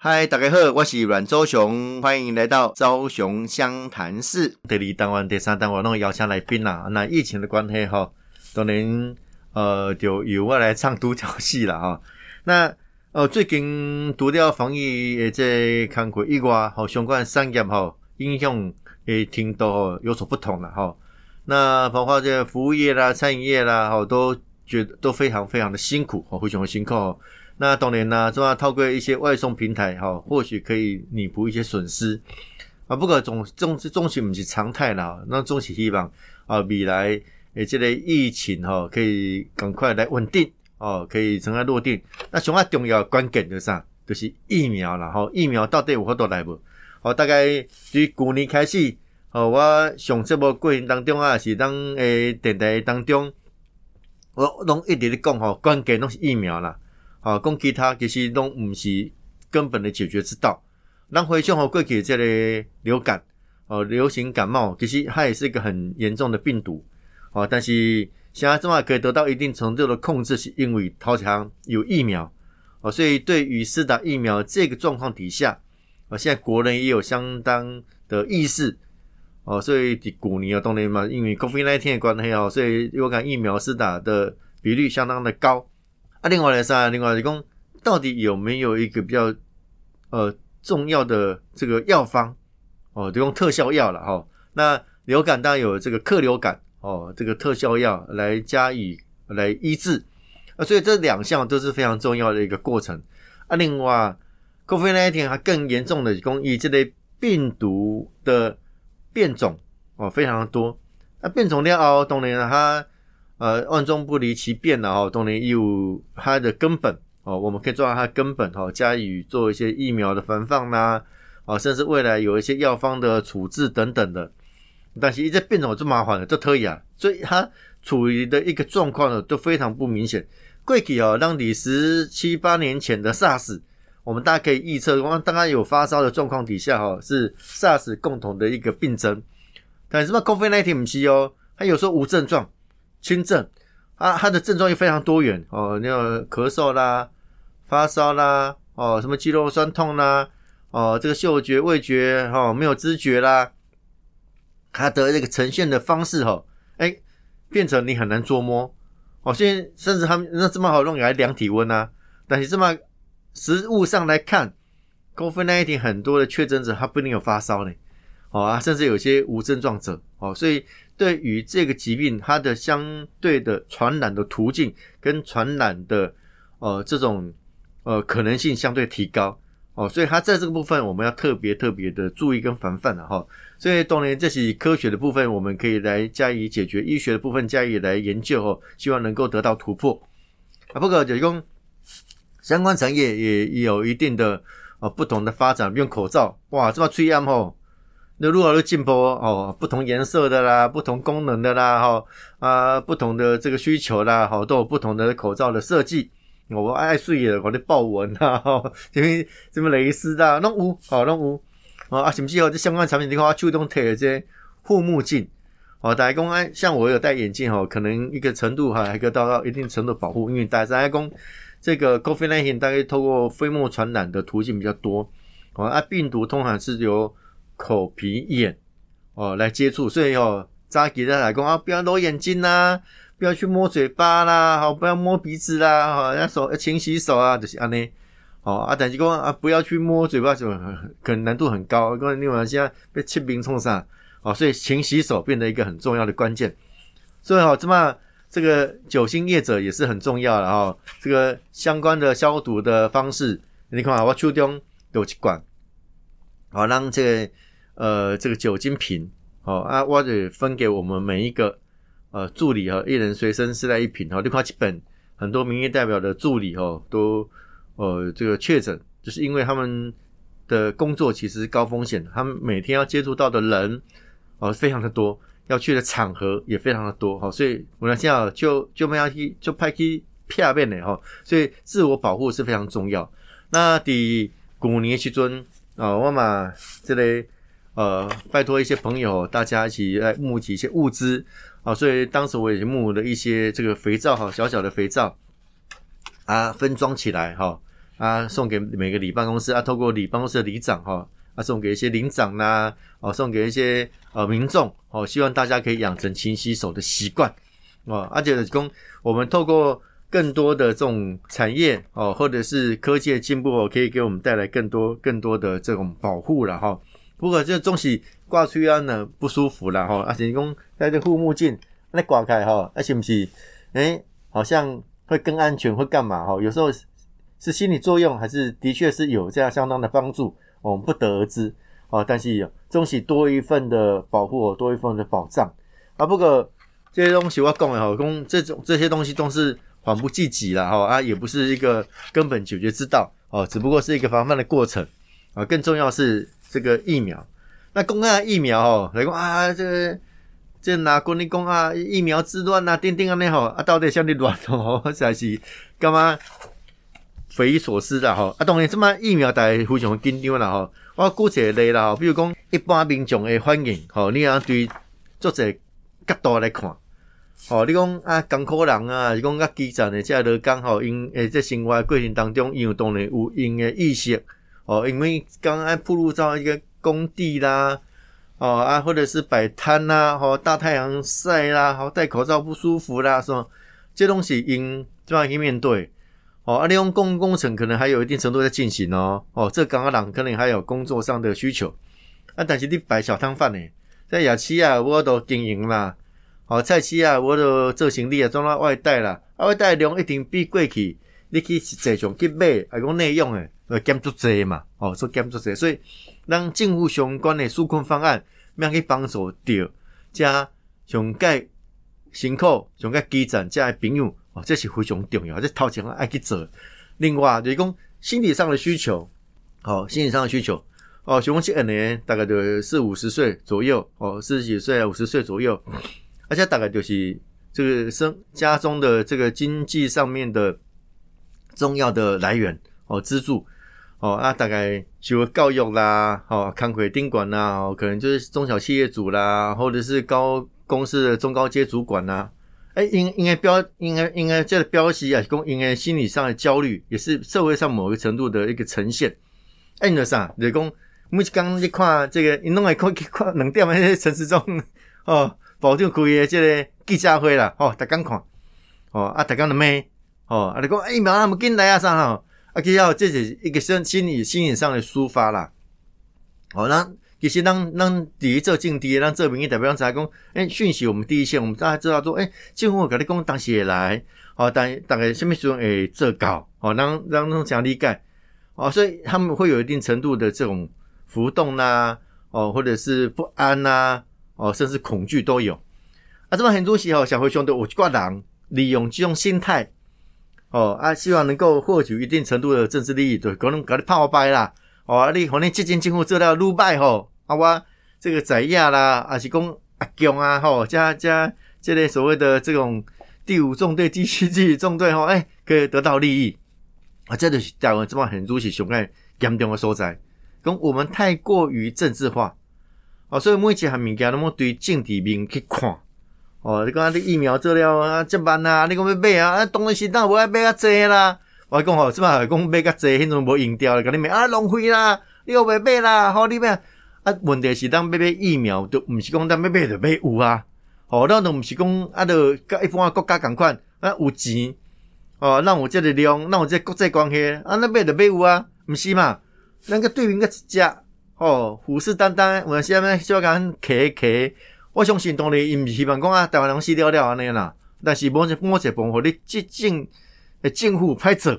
嗨，大家好，我是阮周雄，欢迎来到周雄湘潭市。第二单元、第三单元拢邀请来宾啦。那疫情的关系哈，当然呃就由我来唱独角戏了哈。那呃最近除了防疫诶这工作以外，吼相关产业吼影响诶程度吼有所不同了哈。那包括这服务业啦、餐饮业啦，吼都觉得都非常非常的辛苦，吼非常的辛苦。那当然啦，主要透过一些外送平台，哈，或许可以弥补一些损失啊。不过总总总是不是常态啦，那总是希望啊，未来诶，这个疫情哈，可以赶快来稳定哦，可以尘埃落定。那上啊重要关键就啥？就是疫苗啦，吼，疫苗到底有好多来无？哦，大概从去年开始，哦，我上这波过程当中啊，是当诶电台当中，我拢一直咧讲吼，关键拢是疫苗啦。啊，讲其他其实拢毋是根本的解决之道。咱回想吼过去即个流感，哦，流行感冒，其实它也是一个很严重的病毒，哦，但是现在这么可以得到一定程度的控制，是因为头前有疫苗，哦，所以对于施打疫苗这个状况底下，哦，现在国人也有相当的意识，哦，所以第古年啊，当然嘛，因为 COVID-19 的关系哦，所以流感疫苗施打的比率相当的高。啊，另外来说，另外来讲，到底有没有一个比较呃重要的这个药方哦，就用特效药了哈。那流感当然有这个克流感哦，这个特效药来加以来医治啊，所以这两项都是非常重要的一个过程啊。另外，COVID-19 还更严重的，讲以这类病毒的变种哦，非常的多。那变种了后，当然它。呃，万中不离其变的哈，当然有它的根本哦，我们可以抓到它的根本哈，加以做一些疫苗的防范呐，啊，甚至未来有一些药方的处置等等的。但是一直变种就麻烦了，就可以啊，所以它处于的一个状况呢，都非常不明显。贵体哦，让你十七八年前的 SARS，我们大家可以预测，当它有发烧的状况底下哈，是 SARS 共同的一个病症。但是什么 COVID-19 不是哦，它有时候无症状。轻症啊，它的症状又非常多元哦，那个咳嗽啦、发烧啦，哦，什么肌肉酸痛啦，哦，这个嗅觉、味觉哈没有知觉啦，它的这个呈现的方式哈，哎，变成你很难捉摸哦。现在甚至他们那这么好用来量体温啊，但是这么实物上来看，COVID-19 很多的确诊者他不一定有发烧呢，哦啊，甚至有些无症状者哦，所以。对于这个疾病，它的相对的传染的途径跟传染的呃这种呃可能性相对提高哦，所以它在这个部分我们要特别特别的注意跟防范了哈。所以当然这是科学的部分，我们可以来加以解决；医学的部分加以来研究哦，希望能够得到突破啊。不过就用相关产业也有一定的呃不同的发展，用口罩哇这么吹暗吼。那如何的进步哦？不同颜色的啦，不同功能的啦，哈啊，不同的这个需求啦，哈，都有不同的口罩的设计。我爱睡的，我的豹纹啊，哈，因为什么蕾丝的，弄有，好弄有，啊，甚至乎这相关产品的话，就用贴这些护目镜。哦，大家讲哎，像我有戴眼镜哈，可能一个程度哈，还可以到到一定程度保护，因为大家讲这个 COVID-19 大概透过飞沫传染的途径比较多。哦，啊，病毒通常是由口鼻眼哦来接触，所以哦，扎给大家讲啊，不要揉眼睛啦，不要去摸嘴巴啦，好，不要摸鼻子啦，好，要手要勤洗手啊，就是安尼。好啊，但是讲啊，不要去摸嘴巴，就可能难度很高。因为另外现在被气病冲上，哦，所以勤洗手变得一个很重要的关键。所以哦，这么这个酒精业者也是很重要的哈，这个相关的消毒的方式，你看啊，我手中有一管，好让这个。呃，这个酒精瓶，好啊，我得分给我们每一个呃助理哈，一人随身携带一瓶哈。另外几本很多民意代表的助理哈，都呃这个确诊，就是因为他们的工作其实高风险，他们每天要接触到的人哦非常的多，要去的场合也非常的多哈，所以我们现在就就没要去就派去片面的哈，所以自我保护是非常重要。那第古年期尊啊，我嘛这类。呃，拜托一些朋友，大家一起来募集一些物资啊！所以当时我也募了一些这个肥皂哈，小小的肥皂啊，分装起来哈，啊，送给每个里办公室啊，透过里办公室的里长哈，啊，送给一些领长呐，哦，送给一些呃民众哦，希望大家可以养成勤洗手的习惯哦，而且供我们透过更多的这种产业哦，或者是科技的进步哦，可以给我们带来更多更多的这种保护了哈。不过这东西挂出去呢不舒服了哈，而且讲戴这护目镜那挂开哈，而且不是哎，好像会更安全，会干嘛哈？有时候。是心理作用，还是的确是有这样相当的帮助？我们不得而知啊。但是有东西多一份的保护，多一份的保障啊。不过这些东西我讲的哈，公这种这些东西都是缓不济急了哈啊，也不是一个根本解决之道哦，只不过是一个防范的过程啊。更重要是这个疫苗。那公安疫苗哦，来讲啊，这这哪国内公啊疫苗之乱啊，钉钉啊那吼啊，到底向你乱哦，还是干嘛？匪夷所思的吼啊！当然，这么疫苗大家非常紧张啦吼。我估一例啦，比如讲一般民众的反应，吼，你啊对作者角度来看，吼，你讲啊，艰苦人啊，是讲啊基层的，即个劳工吼，因诶在生活过程当中，因为当然有因的意识，哦，因为刚刚铺路到一个工地啦，哦啊，或者是摆摊啦，哦，大太阳晒啦，好戴口罩不舒服啦，是吧？这东西因怎样去面对？哦，啊，利用公共工程可能还有一定程度在进行哦。哦，这刚刚讲可能还有工作上的需求。啊，但是你摆小摊贩呢，在夜市啊，我都经营啦。哦，菜市啊，我都做行李啊，装到外带啦。啊，外带量一定比过去，你去实际上去买，还讲内容诶，会减足济嘛。哦，做减足济，所以让政府相关的纾困方案，免去帮助到加上介辛苦、上介基层加朋友。哦这是非常重要，这掏钱爱去做。另外，就是讲心理上的需求，哦，心理上的需求，哦，雄起二年大概就四五十岁左右，哦，四十几岁、五十岁左右，而且大概就是这个生家中的这个经济上面的重要的来源，哦，资助，哦，啊，大概就教育啦，哦，康回宾馆啦，哦，可能就是中小企业主啦，或者是高公司的中高阶主管呐。哎，应应该标，应该应该这个标识啊，公应该心理上的焦虑，也是社会上某个程度的一个呈现。哎，你啥？你讲，每次刚一看这个，你弄来看看两点那些陈时中 哦，保证开的这个记者会啦，哦，大家看，哦，啊，大家的咩？哦，啊，你讲疫苗那么紧来啊啥啦？啊，其实这是一个心心理心理上的抒发啦。哦，那。其实，让让第一做政敌，让这民意代表在讲，诶，讯息我们第一线，我们大家知道说，诶，政府跟你讲当时也来，哦，但大概什么时候诶做搞，哦，让让种讲理解，哦，所以他们会有一定程度的这种浮动呐，哦，或者是不安呐，哦，甚至恐惧都有。啊，这么很多时候，小灰熊的我挂人利用这种心态，哦，啊，希望能够获取一定程度的政治利益，对，可能搞你泡白啦。哦，你可能接近政府做了鲁拜吼，啊，我这个在亚啦，啊是讲阿强啊，吼，加加这类所谓的这种第五纵队、第七第纵队吼，哎，可以得到利益。啊，这就是台湾这么很如此熊爱严重的所在，讲我们太过于政治化，哦，所以每一项物件，那么对政治面去看，哦，你讲你疫苗做了啊，接班啊，你讲要买啊，啊，当时当无爱买较济啦。我讲吼，即嘛讲买较济，迄种无用掉，甲你买啊浪费啦，你又袂买啦，好你咩？啊，问题是当买买疫苗，都毋是讲当买买就买有啊，哦，咱都毋是讲啊，都甲一般国家共款啊，有钱哦，咱有这个量，咱有这国际关系啊，那买就买有啊，毋是嘛？咱个对面个一只哦，虎视眈眈，有时啊，小讲客客，我相信当然伊毋是希望讲啊，台湾人死了了安尼啦，但是某一某一部分你即政。诶，政府歹做，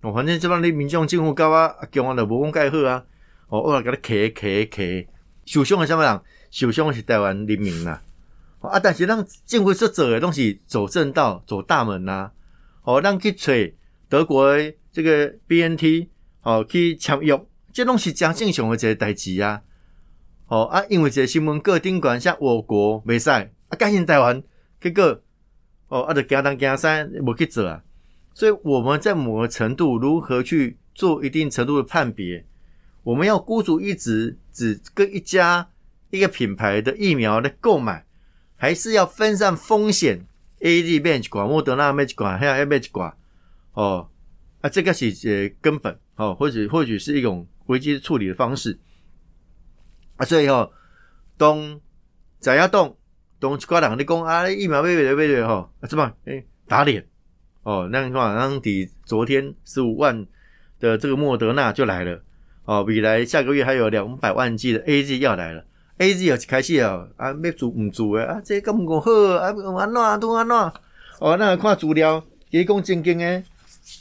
哦，反正即帮你民众政府搞啊，叫我就无讲介好啊，哦，我来甲你客客客，受伤诶什么人？受伤是台湾人民啦，啊，但是咱政府所做诶东西走正道、走大门呐，哦，咱去找德国诶这个 BNT，哦，去签约，这拢是正正常诶一个代志啊，哦啊，因为这新闻各顶管像我国袂使，啊，改成台湾，结果，哦，啊，就惊东惊西，无去做啊。所以我们在某个程度如何去做一定程度的判别？我们要孤注一掷，只跟一家一个品牌的疫苗的购买，还是要分散风险？A、D、B、管莫德纳、M、管还有 M、管哦，啊，这个是呃根本哦，或者或许是一种危机处理的方式啊，所以哦，当怎样动，当一寡人你讲啊，疫苗未未未未吼，啊，怎么诶打脸哦？那你看，当底昨天十五万的这个莫德纳就来了哦，未来下个月还有两百万剂的 A Z 要来了，A Z 要开始啊，啊，要做唔做诶啊？这咁唔好啊？安怎都安怎？哦，那看资料，伊讲正经诶。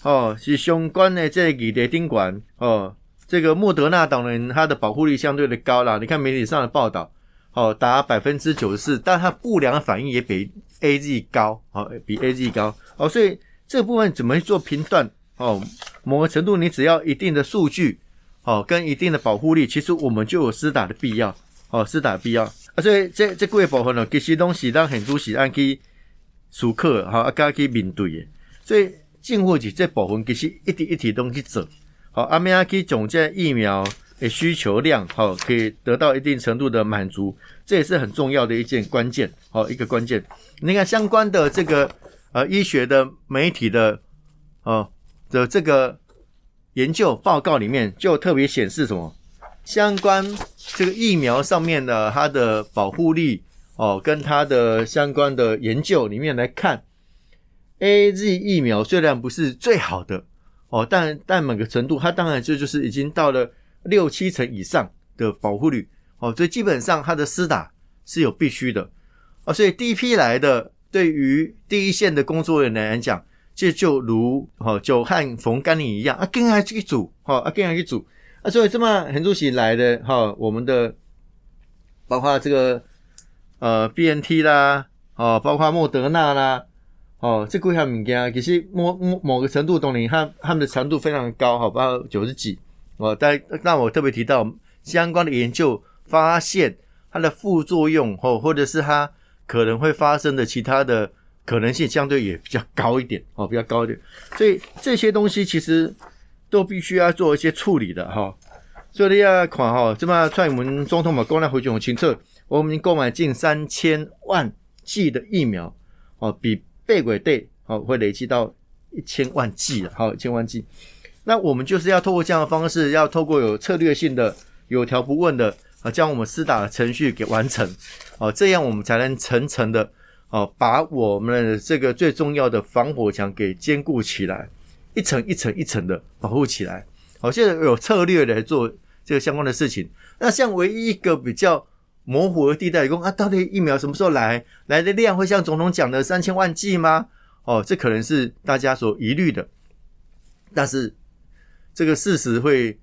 哦，是相关的这个的顶管哦，这个莫德纳党人，他的保护力相对的高啦。你看媒体上的报道，哦，达百分之九十四，但他不良反应也比 A Z 高，哦，比 A Z 高，哦，所以这部分怎么做评断？哦，某个程度你只要一定的数据，哦，跟一定的保护力，其实我们就有施打的必要，哦，施打的必要。啊，所以这这几个部分呢，其实东西当很多是按去熟客，哈，啊，加去面对的，所以。进货期这部分其实一滴一滴东西走，好，阿米亚可以总结疫苗的需求量，好，可以得到一定程度的满足，这也是很重要的一件关键，好，一个关键。你看相关的这个呃医学的媒体的哦的这个研究报告里面，就特别显示什么？相关这个疫苗上面的它的保护力哦，跟它的相关的研究里面来看。A Z 疫苗虽然不是最好的哦，但但某个程度，它当然就就是已经到了六七成以上的保护率哦，所以基本上它的施打是有必须的哦，所以第一批来的对于第一线的工作人员来讲，这就如哦久旱逢甘霖一样啊，跟下去组哈啊，跟下去组啊，所以这么很多起来的哈，我们的包括这个呃 B N T 啦哦，包括莫德纳啦。哦，这几项物件其实某某某个程度，当然它它们的强度非常高，好，包括九十几。哦，但但我特别提到相关的研究发现，它的副作用哦，或者是它可能会发生的其他的可能性，相对也比较高一点哦，比较高一点。所以这些东西其实都必须要做一些处理的哈。所以你要看哈，这么在我们总统嘛，国内回去很清楚，我们购买近三千万剂的疫苗哦，比。背轨队好会累积到一千万计了，好一千万计。那我们就是要透过这样的方式，要透过有策略性的、有条不紊的啊，将我们施打的程序给完成，哦，这样我们才能层层的哦，把我们的这个最重要的防火墙给坚固起来，一层一层一层的保护起来。好，现在有策略来做这个相关的事情。那像唯一一个比较。模糊的地带，讲啊，到底疫苗什么时候来？来的量会像总统讲的三千万剂吗？哦，这可能是大家所疑虑的。但是这个事实会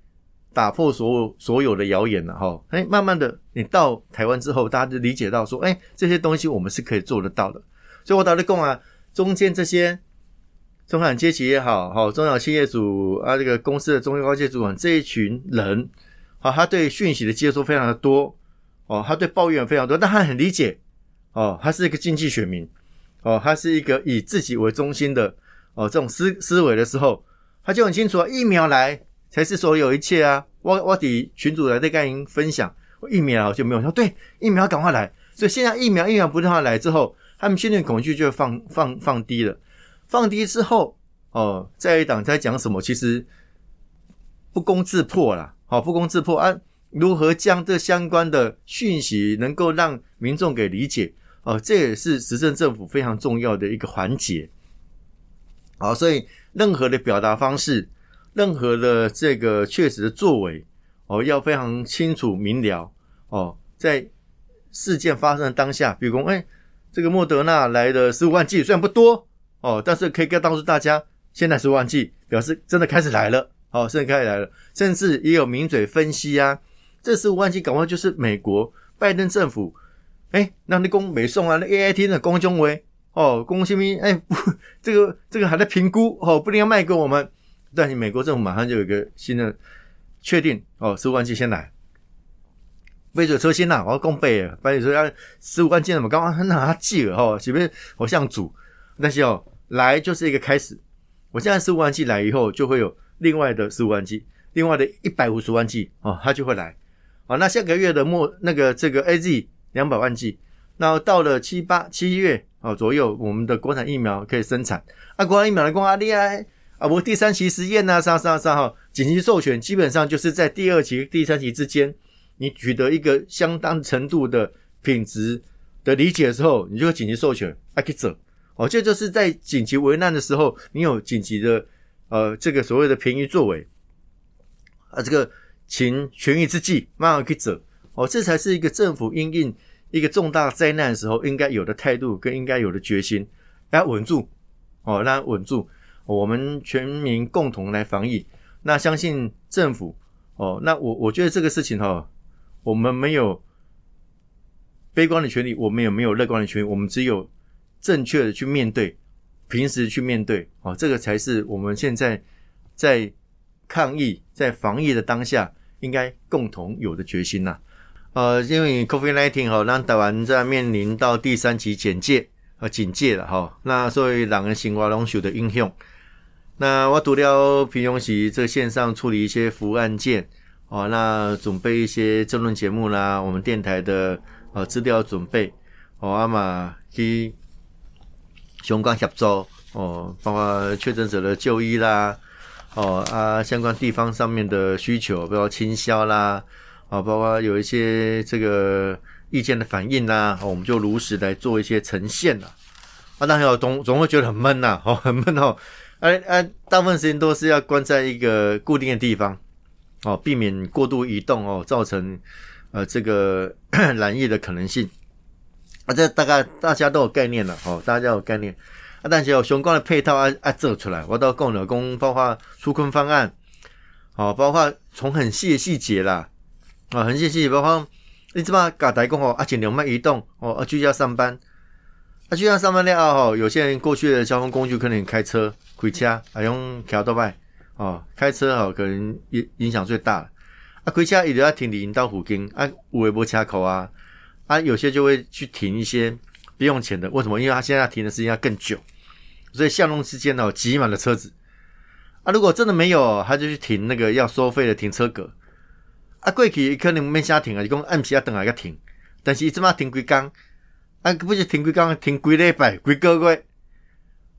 打破所有所有的谣言了哈。哎，慢慢的，你到台湾之后，大家就理解到说，哎，这些东西我们是可以做得到的。所以我打的供啊，中间这些中产阶级也好，好中小企业主啊，这个公司的中高阶主管这一群人，好，他对讯息的接收非常的多。哦，他对抱怨非常多，但他很理解。哦，他是一个经济选民。哦，他是一个以自己为中心的哦这种思思维的时候，他就很清楚啊，疫苗来才是所有一切啊。我我底群主来在跟您分享，疫苗就没有说对疫苗赶快来。所以现在疫苗疫苗不让他来之后，他们心里恐惧就放放放低了。放低之后，哦，在一党在讲什么？其实不攻自破了。好，不攻自破啊。如何将这相关的讯息能够让民众给理解？哦，这也是执政政府非常重要的一个环节。好，所以任何的表达方式，任何的这个确实的作为，哦，要非常清楚明了。哦，在事件发生的当下，比如说，哎，这个莫德纳来的十五万剂虽然不多，哦，但是可以告诉大家，现在十五万剂表示真的开始来了。哦，真的开始来了，甚至也有名嘴分析啊。这十五万剂，赶快就是美国拜登政府，哎，那你公美送啊，那 A I T 的公中威哦，公新民，哎，不，这个这个还在评估哦，不一定要卖给我们，但是美国政府马上就有一个新的确定哦，十五万剂先来，背着车先呐，我要供备啊，背着车要十五万剂怎么刚刚拿寄了哦，前面我像主，但是哦，来就是一个开始，我现在十五万剂来以后，就会有另外的十五万剂，另外的一百五十万剂哦，它就会来。啊，那下个月的末那个这个 A Z 两百万剂，那到了七八七月啊左右，我们的国产疫苗可以生产。啊，国产疫苗的讲啊，你啊啊，不，第三期实验呐，啥啥啥哈，紧急授权基本上就是在第二期、第三期之间，你取得一个相当程度的品质的理解之后，你就紧急授权，可以走。哦，这就是在紧急危难的时候，你有紧急的呃这个所谓的便宜作为啊，这个请权宜之计，慢慢去走。哦，这才是一个政府应应一个重大灾难时候应该有的态度跟应该有的决心，要稳住哦，让稳住。我们全民共同来防疫，那相信政府哦。那我我觉得这个事情哈，我们没有悲观的权利，我们也没有乐观的权利，我们只有正确的去面对，平时去面对哦，这个才是我们现在在抗疫、在防疫的当下应该共同有的决心呐。呃，因为 COVID-19 哈，让台湾在面临到第三级警戒和警戒了哈，那所以两个新华龙受的影响。那我读了平庸时，这线上处理一些服务案件哦，那准备一些争论节目啦，我们电台的呃资料准备哦，阿玛去相关协作哦，包括确诊者的就医啦哦啊，相关地方上面的需求，包括倾销啦啊，包括有一些这个意见的反应啦，我们就如实来做一些呈现啦。啊，当然总总会觉得很闷呐，哦，很闷哦。而而大部分时间都是要关在一个固定的地方，哦，避免过度移动哦，造成呃这个 染疫的可能性。啊，这大概大家都有概念了，哦，大家有概念。啊，但是有相关的配套啊啊做出来，我都讲了工，包括纾困方案，哦，包括从很细的细节啦，啊，很细细节，包括你怎么搞台工哦，啊，尽量慢移动哦，啊，居家上班。啊，居家上班了哦，有些人过去的交通工具可能开车。开车啊，用桥道外哦，开车哦，可能影影响最大了。啊，开车一定要停离引道附近啊，五维波卡口啊，啊，有些就会去停一些不用钱的。为什么？因为他现在停的时间要更久，所以巷弄之间哦挤满了车子。啊，如果真的没有，他就去停那个要收费的停车格。啊，过去可能没瞎停啊，就讲按时要等下个停，但是一直嘛停几工，啊，不是停几工，停几礼拜、几个月。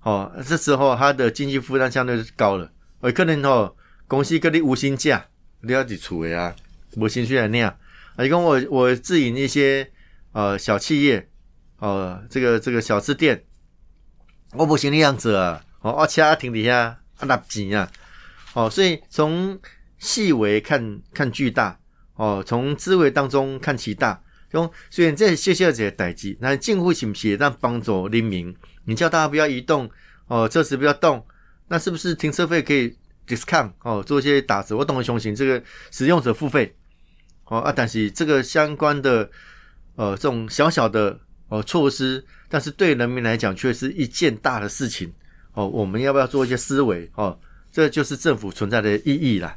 哦，这时候他的经济负担相对是高了，而可能哦，公司给你无薪假，你要去处理啊，无薪水来那样。啊，你跟我我自营一些呃小企业，哦，这个这个小吃店，我不行的样子啊，哦，而且停底下啊拿钱啊，哦，所以从细微看看巨大，哦，从滋味当中看其大。用虽然这些小些代志，那政府是不是让帮助人民？你叫大家不要移动哦，车子不要动，那是不是停车费可以 discount 哦，做一些打折？我懂得相信这个使用者付费哦啊，但是这个相关的呃这种小小的哦措施，但是对人民来讲却是一件大的事情哦。我们要不要做一些思维哦？这就是政府存在的意义啦。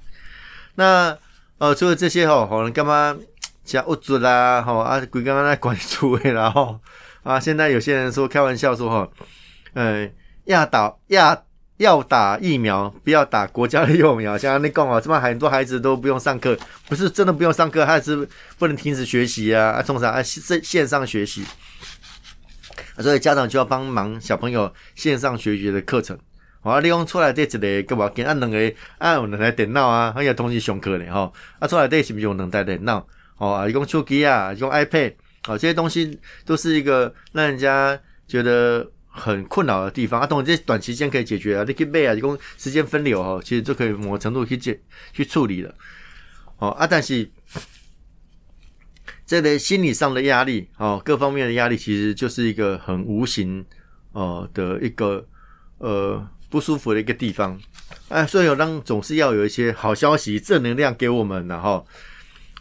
那呃，除了这些哦，可能干嘛？像物质啦，吼啊，鬼刚刚在管理位啦，吼啊，现在有些人说开玩笑说，哈，呃，要打要要打疫苗，不要打国家的 疫苗。像你讲哦，这么很多孩子都不用上课，不是真的不用上课，还是不能停止学习啊？啊，从啥啊线线上学习，所以家长就要帮忙小朋友线上学习的课程。好，利用出来这一个，干嘛？给按两个按两台电脑啊，还有同时上课的吼。啊，出来这是不是用两台电脑？哦，一共手机啊，用 iPad，哦，这些东西都是一个让人家觉得很困扰的地方啊。当然，这短期间可以解决啊，你可以背啊，一共时间分流哦，其实就可以某程度去解去处理了。哦啊，但是这个心理上的压力哦，各方面的压力，其实就是一个很无形哦的一个呃不舒服的一个地方。哎，所以有当总是要有一些好消息、正能量给我们，然后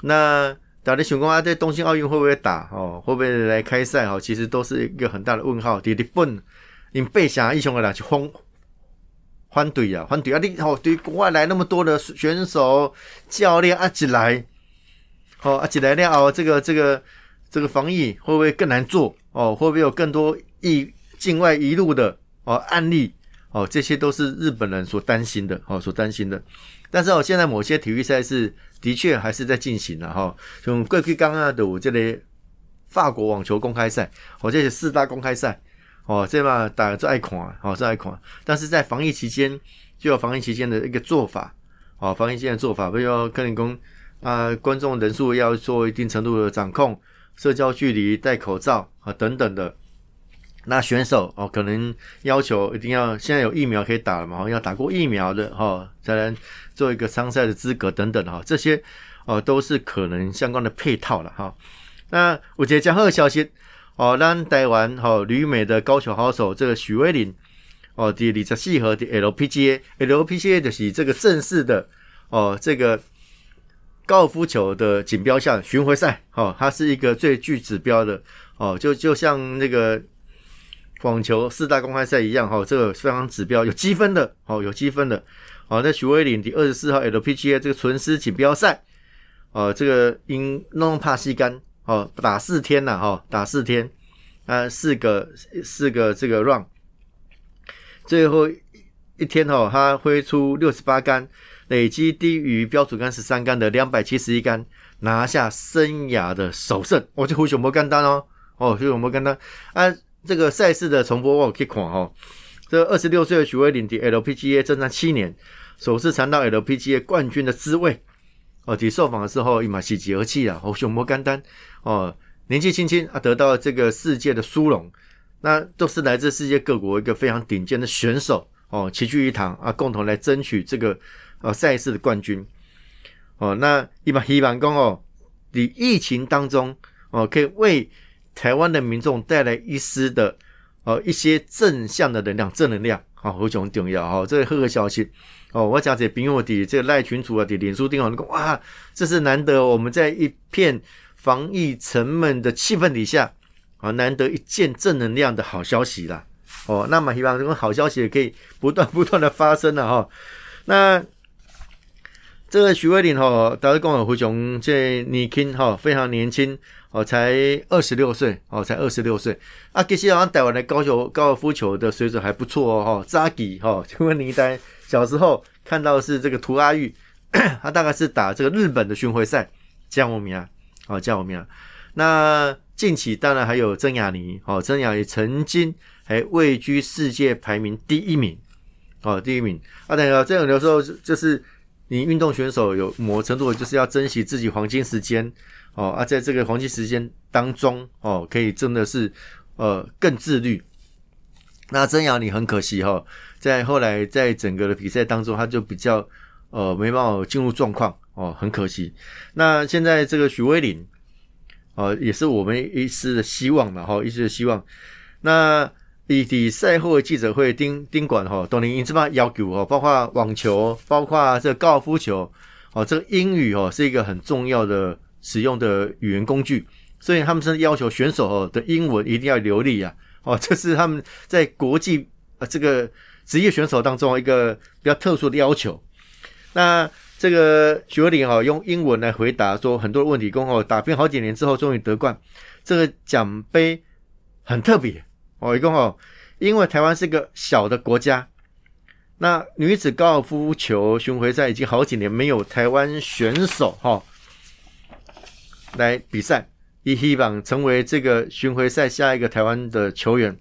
那。打的想讲啊，在东京奥运会不会打？哦，会不会来开赛？哦，其实都是一个很大的问号。伫日本，因背下英雄的人去反反对啊，反对啊！你哦，对国外来那么多的选手、教练啊，一来，好啊，一来了哦，这个这个这个防疫会不会更难做？哦，会不会有更多疫境外一路的哦案例？哦，这些都是日本人所担心的，哦，所担心的。但是哦，现在某些体育赛事的确还是在进行的哈。像过去刚刚的我这里法国网球公开赛，哦，这是四大公开赛，哦，这嘛大家最爱看，哦，最爱看。但是在防疫期间，就要防疫期间的一个做法，哦，防疫期间的做法，比如说可能讲啊，观众人数要做一定程度的掌控，社交距离、戴口罩啊等等的。那选手哦，可能要求一定要现在有疫苗可以打了嘛，要打过疫苗的哈，才能做一个参赛的资格等等哈，这些哦都是可能相关的配套了哈。那我觉得讲好的消息哦，让台湾哈旅美的高球好手这个许威林哦，第二十四号的 LPGA，LPGA 就是这个正式的哦，这个高尔夫球的锦标赛巡回赛哦，它是一个最具指标的哦，就就像那个。网球四大公开赛一样哈，这个非常指标有积分的，哦，有积分的，好，在徐威林第二十四号 LPGA 这个纯丝锦标赛，哦，这个因弄帕西干，哦，打四天呐，哈，打四天，啊，四个四个这个 run，最后一天哈，他挥出六十八杆，累积低于标准杆十三杆的两百七十一杆，拿下生涯的首胜，我就胡熊莫干单哦，哦，胡熊莫干单啊。这个赛事的重播我可以看哈，这二十六岁的许威林的 LPGA 征战七年，首次尝到 LPGA 冠军的滋味。哦。在受访的时候，一马喜极而泣啊，哦，胸膜肝丹哦，年纪轻轻啊，得到这个世界的殊荣，那都是来自世界各国一个非常顶尖的选手。哦，齐聚一堂啊，共同来争取这个哦赛事的冠军哦。那一般希望讲哦，你疫情当中哦，可以为台湾的民众带来一丝的哦一些正向的能量，正能量好，非常重要哈。这个好消息哦，我讲这朋友的这个赖群主啊的脸书订网，哇，这是难得我们在一片防疫沉闷的气氛底下啊，难得一件正能量的好消息啦。哦，那么希望这种好消息也可以不断不断的发生了哈。那这个徐慧玲哈，大家跟我胡雄这年轻哈，非常年轻。哦，才二十六岁，哦，才二十六岁啊！其实好像台湾的高球高尔夫球的水准还不错哦，哈，扎吉哈，请问你在小时候看到是这个涂阿玉，他 大概是打这个日本的巡回赛，江我名啊，哦，江我名啊。那近期当然还有曾雅妮，哦，曾雅妮曾经还位居世界排名第一名，哦，第一名啊。等一下这种有时候就是你运动选手有某程度就是要珍惜自己黄金时间。哦啊，在这个黄金时间当中，哦，可以真的是呃更自律。那曾瑶你很可惜哈，在后来在整个的比赛当中，他就比较呃没办法进入状况哦，很可惜。那现在这个许威林，哦，也是我们一丝的希望嘛，哈，一丝的希望。那以以赛后记者会，丁丁管哈，董林英这么要求哦，包括网球，包括这高尔夫球，哦，这个英语哦是一个很重要的。使用的语言工具，所以他们是要求选手的英文一定要流利啊！哦，这是他们在国际啊这个职业选手当中一个比较特殊的要求。那这个徐若琳哈用英文来回答说很多问题，恭哦打拼好几年之后终于得冠，这个奖杯很特别哦，一共哦，因为台湾是个小的国家，那女子高尔夫球巡回赛已经好几年没有台湾选手哈。来比赛，以希望成为这个巡回赛下一个台湾的球员。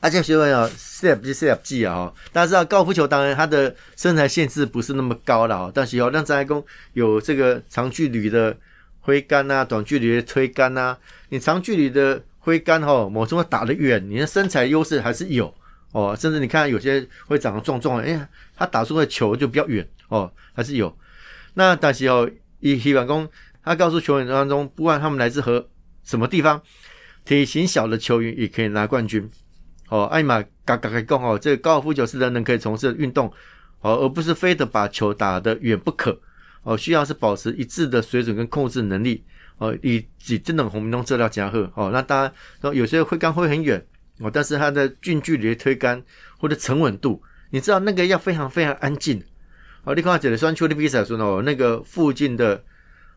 而且学问啊，CFG CFG 啊，大家知道高尔夫球当然它的身材限制不是那么高了啊，但是要让张爱公有这个长距离的挥杆啊，短距离的推杆啊。你长距离的挥杆哈，某种打得远，你的身材优势还是有哦。甚至你看有些会长得壮壮的，哎，他打出的球就比较远哦，还是有。那但是哦，以希望公。他告诉球员当中，不管他们来自何什么地方，体型小的球员也可以拿冠军。哦，艾玛嘎嘎嘎讲哦，这个高尔夫球是人人可以从事的运动，哦，而不是非得把球打得远不可。哦，需要是保持一致的水准跟控制能力。哦，以及真的红明东这料加贺。哦，那当然，说有些挥杆挥很远，哦，但是它的近距离推杆或者沉稳度，你知道那个要非常非常安静。哦，你看这里双球的比赛说哦，那个附近的。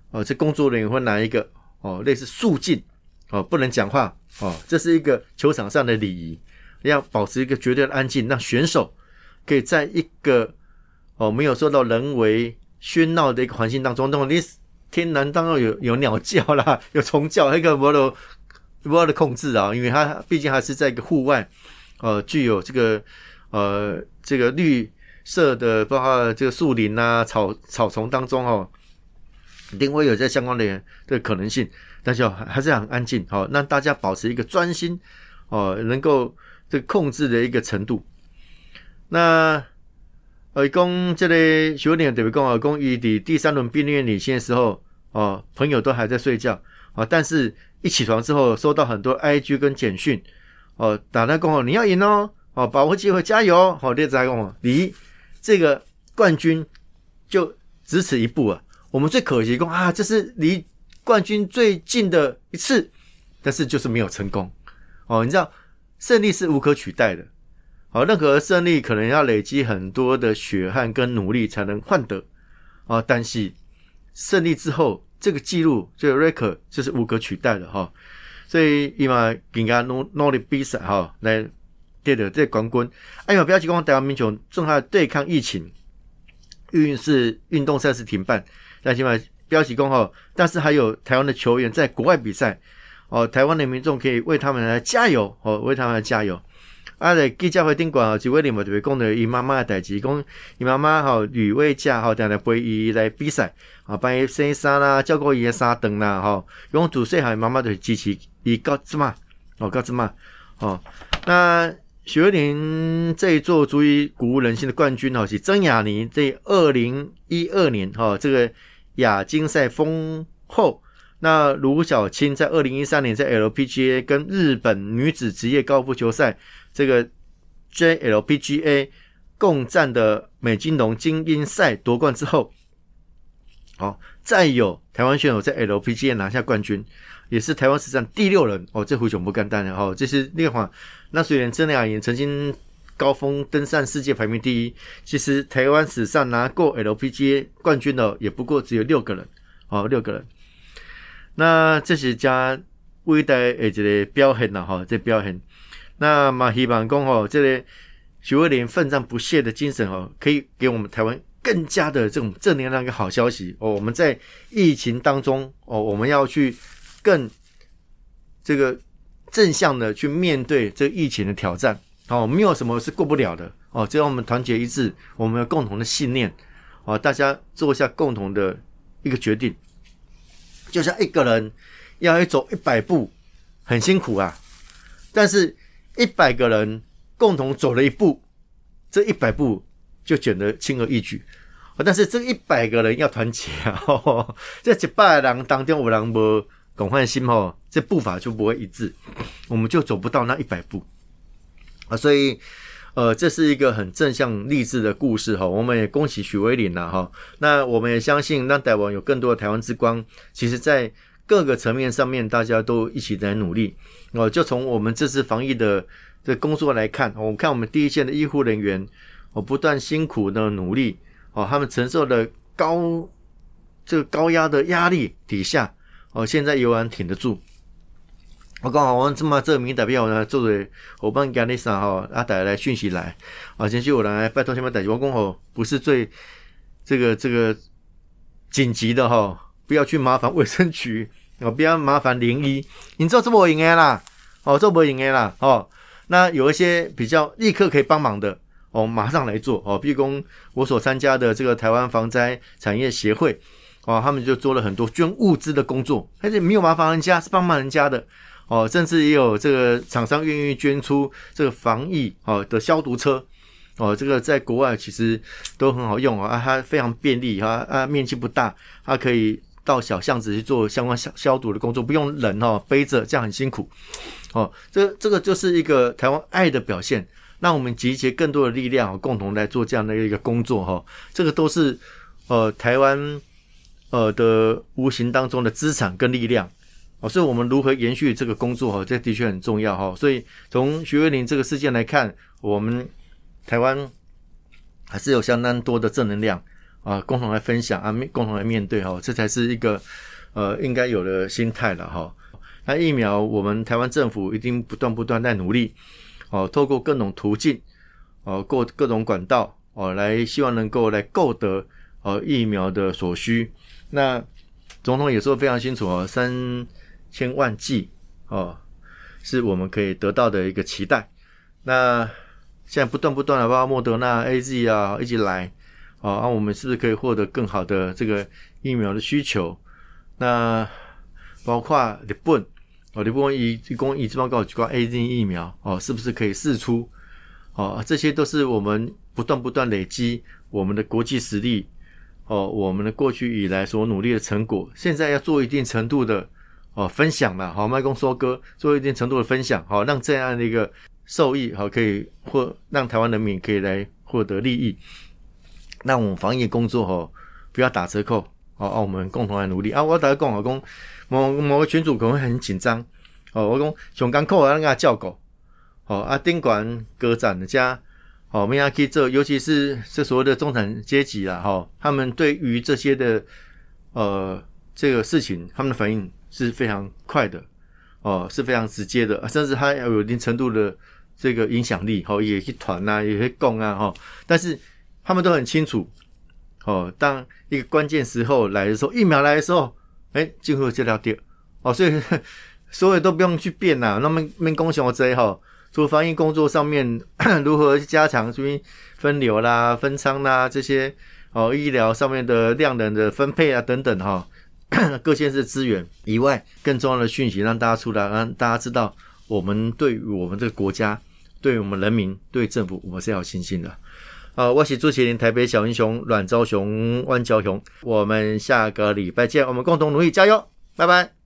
哦，这工作人员会拿一个哦，类似肃静哦，不能讲话哦，这是一个球场上的礼仪，要保持一个绝对的安静，让选手可以在一个哦没有受到人为喧闹的一个环境当中，那么你天然当中有有鸟叫啦，有虫叫，那个无的无的控制啊，因为它毕竟还是在一个户外，呃，具有这个呃这个绿色的，包括这个树林啊、草草丛当中哦，一定会有这相关的的可能性，但是还还是很安静，好，让大家保持一个专心哦，能够这个控制的一个程度。那呃，讲这个学点特别讲啊，讲伊伫第三轮兵役领先的时候哦，朋友都还在睡觉啊，但是一起床之后收到很多 IG 跟简讯哦，打来讲哦，你要赢哦，哦，把握机会，加油，好，列子来讲哦，离这个冠军就只此一步啊。我们最可惜讲啊，这是离冠军最近的一次，但是就是没有成功哦。你知道，胜利是无可取代的。好，任何胜利可能要累积很多的血汗跟努力才能换得啊。但是胜利之后，这个记录这个 record 就是无可取代的哈。所以伊嘛更加努努力比赛哈，来得到这冠军。哎呦，不要去讲台湾民众正在对抗疫情，运是运动赛事停办。但起码标题公号，但是还有台湾的球员在国外比赛哦，台湾的民众可以为他们来加油哦，为他们来加油。啊，在记者会顶管哦，几位领导特别讲的伊妈妈的代志，讲伊妈妈吼吕伟佳吼定来陪伊来比赛啊，帮伊洗衫啦，照顾伊的衫凳啦，吼，用主细汉妈妈就支持伊告知嘛，哦，告知嘛，哦，那许慧玲这一座足以鼓舞人心的冠军哦，是曾雅妮在二零一二年哈这个。亚金赛封后，那卢小青在二零一三年在 LPGA 跟日本女子职业高尔夫球赛这个 JLPGA 共战的美金龙精英赛夺冠之后，哦，再有台湾选手在 LPGA 拿下冠军，也是台湾史上第六人哦，这回全不干单的哦，这是另外那虽然曾亮也曾经。高峰登上世界排名第一，其实台湾史上拿过 LPGA 冠军的也不过只有六个人，哦，六个人。那这是加伟大的一个表现了哈，这表现。那马希望讲哦，这个徐伟林奋战不懈的精神哦，可以给我们台湾更加的这种正能量一个好消息哦。我们在疫情当中哦，我们要去更这个正向的去面对这疫情的挑战。哦，没有什么是过不了的哦，只要我们团结一致，我们有共同的信念，哦，大家做一下共同的一个决定，就像一个人要走一百步，很辛苦啊，但是一百个人共同走了一步，这一百步就减得轻而易举，但是这一百个人要团结啊，这一百人当中有人无共换心哦，这步伐就不会一致，我们就走不到那一百步。啊，所以，呃，这是一个很正向励志的故事哈。我们也恭喜许威林了哈。那我们也相信，让台湾有更多的台湾之光。其实，在各个层面上面，大家都一起在努力。哦，就从我们这次防疫的的工作来看，我们看我们第一线的医护人员，哦，不断辛苦的努力，哦，他们承受的高这个高压的压力底下，哦，现在依然挺得住。我讲好，我这么这个名代表呢，作为伙伴加丽莎哈，啊带来讯息来，啊，先去我来拜托下面代我讲好，不是最这个这个紧急的哈，不要去麻烦卫生局，哦，不要麻烦零一，你做这么应该啦，哦，做不应该啦，哦，那有一些比较立刻可以帮忙的，哦，马上来做，哦，比如讲我所参加的这个台湾防灾产业协会，哦，他们就做了很多捐物资的工作，而且没有麻烦人家，是帮忙人家的。哦，甚至也有这个厂商愿意捐出这个防疫哦的消毒车，哦，这个在国外其实都很好用啊，它非常便利哈，啊，面积不大，它可以到小巷子去做相关消消毒的工作，不用人哦背着，这样很辛苦。哦，这这个就是一个台湾爱的表现，让我们集结更多的力量，共同来做这样的一个工作哈。这个都是呃台湾呃的无形当中的资产跟力量。哦，所以我们如何延续这个工作哈，这的确很重要哈。所以从徐慧玲这个事件来看，我们台湾还是有相当多的正能量啊，共同来分享啊，共同来面对哈，这才是一个呃应该有的心态了哈。那疫苗，我们台湾政府一定不断不断在努力哦，透过各种途径哦，过各种管道哦，来希望能够来购得哦疫苗的所需。那总统也说非常清楚哦，三。千万计哦，是我们可以得到的一个期待。那现在不断不断的，包括莫德纳、A Z 啊，一起来，哦，啊，我们是不是可以获得更好的这个疫苗的需求？那包括日本，哦，日本以一共一直报告几挂 A Z 疫苗，哦，是不是可以试出？哦，这些都是我们不断不断累积我们的国际实力，哦，我们的过去以来所努力的成果，现在要做一定程度的哦分享嘛，好，麦公说哥做一定程度的分享，好，让这样的一个受益，好，可以或让台湾人民可以来获得利益，让我们防疫工作哦不要打折扣，哦，我们共同来努力啊！我大家讲我，讲某某个群主可能会很紧张，哦，我讲熊刚扣啊，那个叫狗。哦，啊，宾馆歌展的家，哦，我们要去做，尤其是这所谓的中产阶级啦，哈，他们对于这些的，呃，这个事情，他们的反应是非常快的，哦，是非常直接的，甚至它要有一定程度的这个影响力，哦，也去团呐，也会供啊，哈，但是他们都很清楚，哦，当一个关键时候来的时候，疫苗来的时候，哎，进入这条掉，哦，所以 所有都不用去变呐，那么们恭喜我这一号。做防疫工作上面 如何加强，注意分流啦、分仓啦这些哦，医疗上面的量能的分配啊等等哈，各县市资源以外，更重要的讯息让大家出来，让大家知道我们对于我们这个国家、对我们人民、对政府，我们是要信心的。好，我是朱麒麟，台北小英雄阮昭雄、万昭雄，我们下个礼拜见，我们共同努力，加油，拜拜。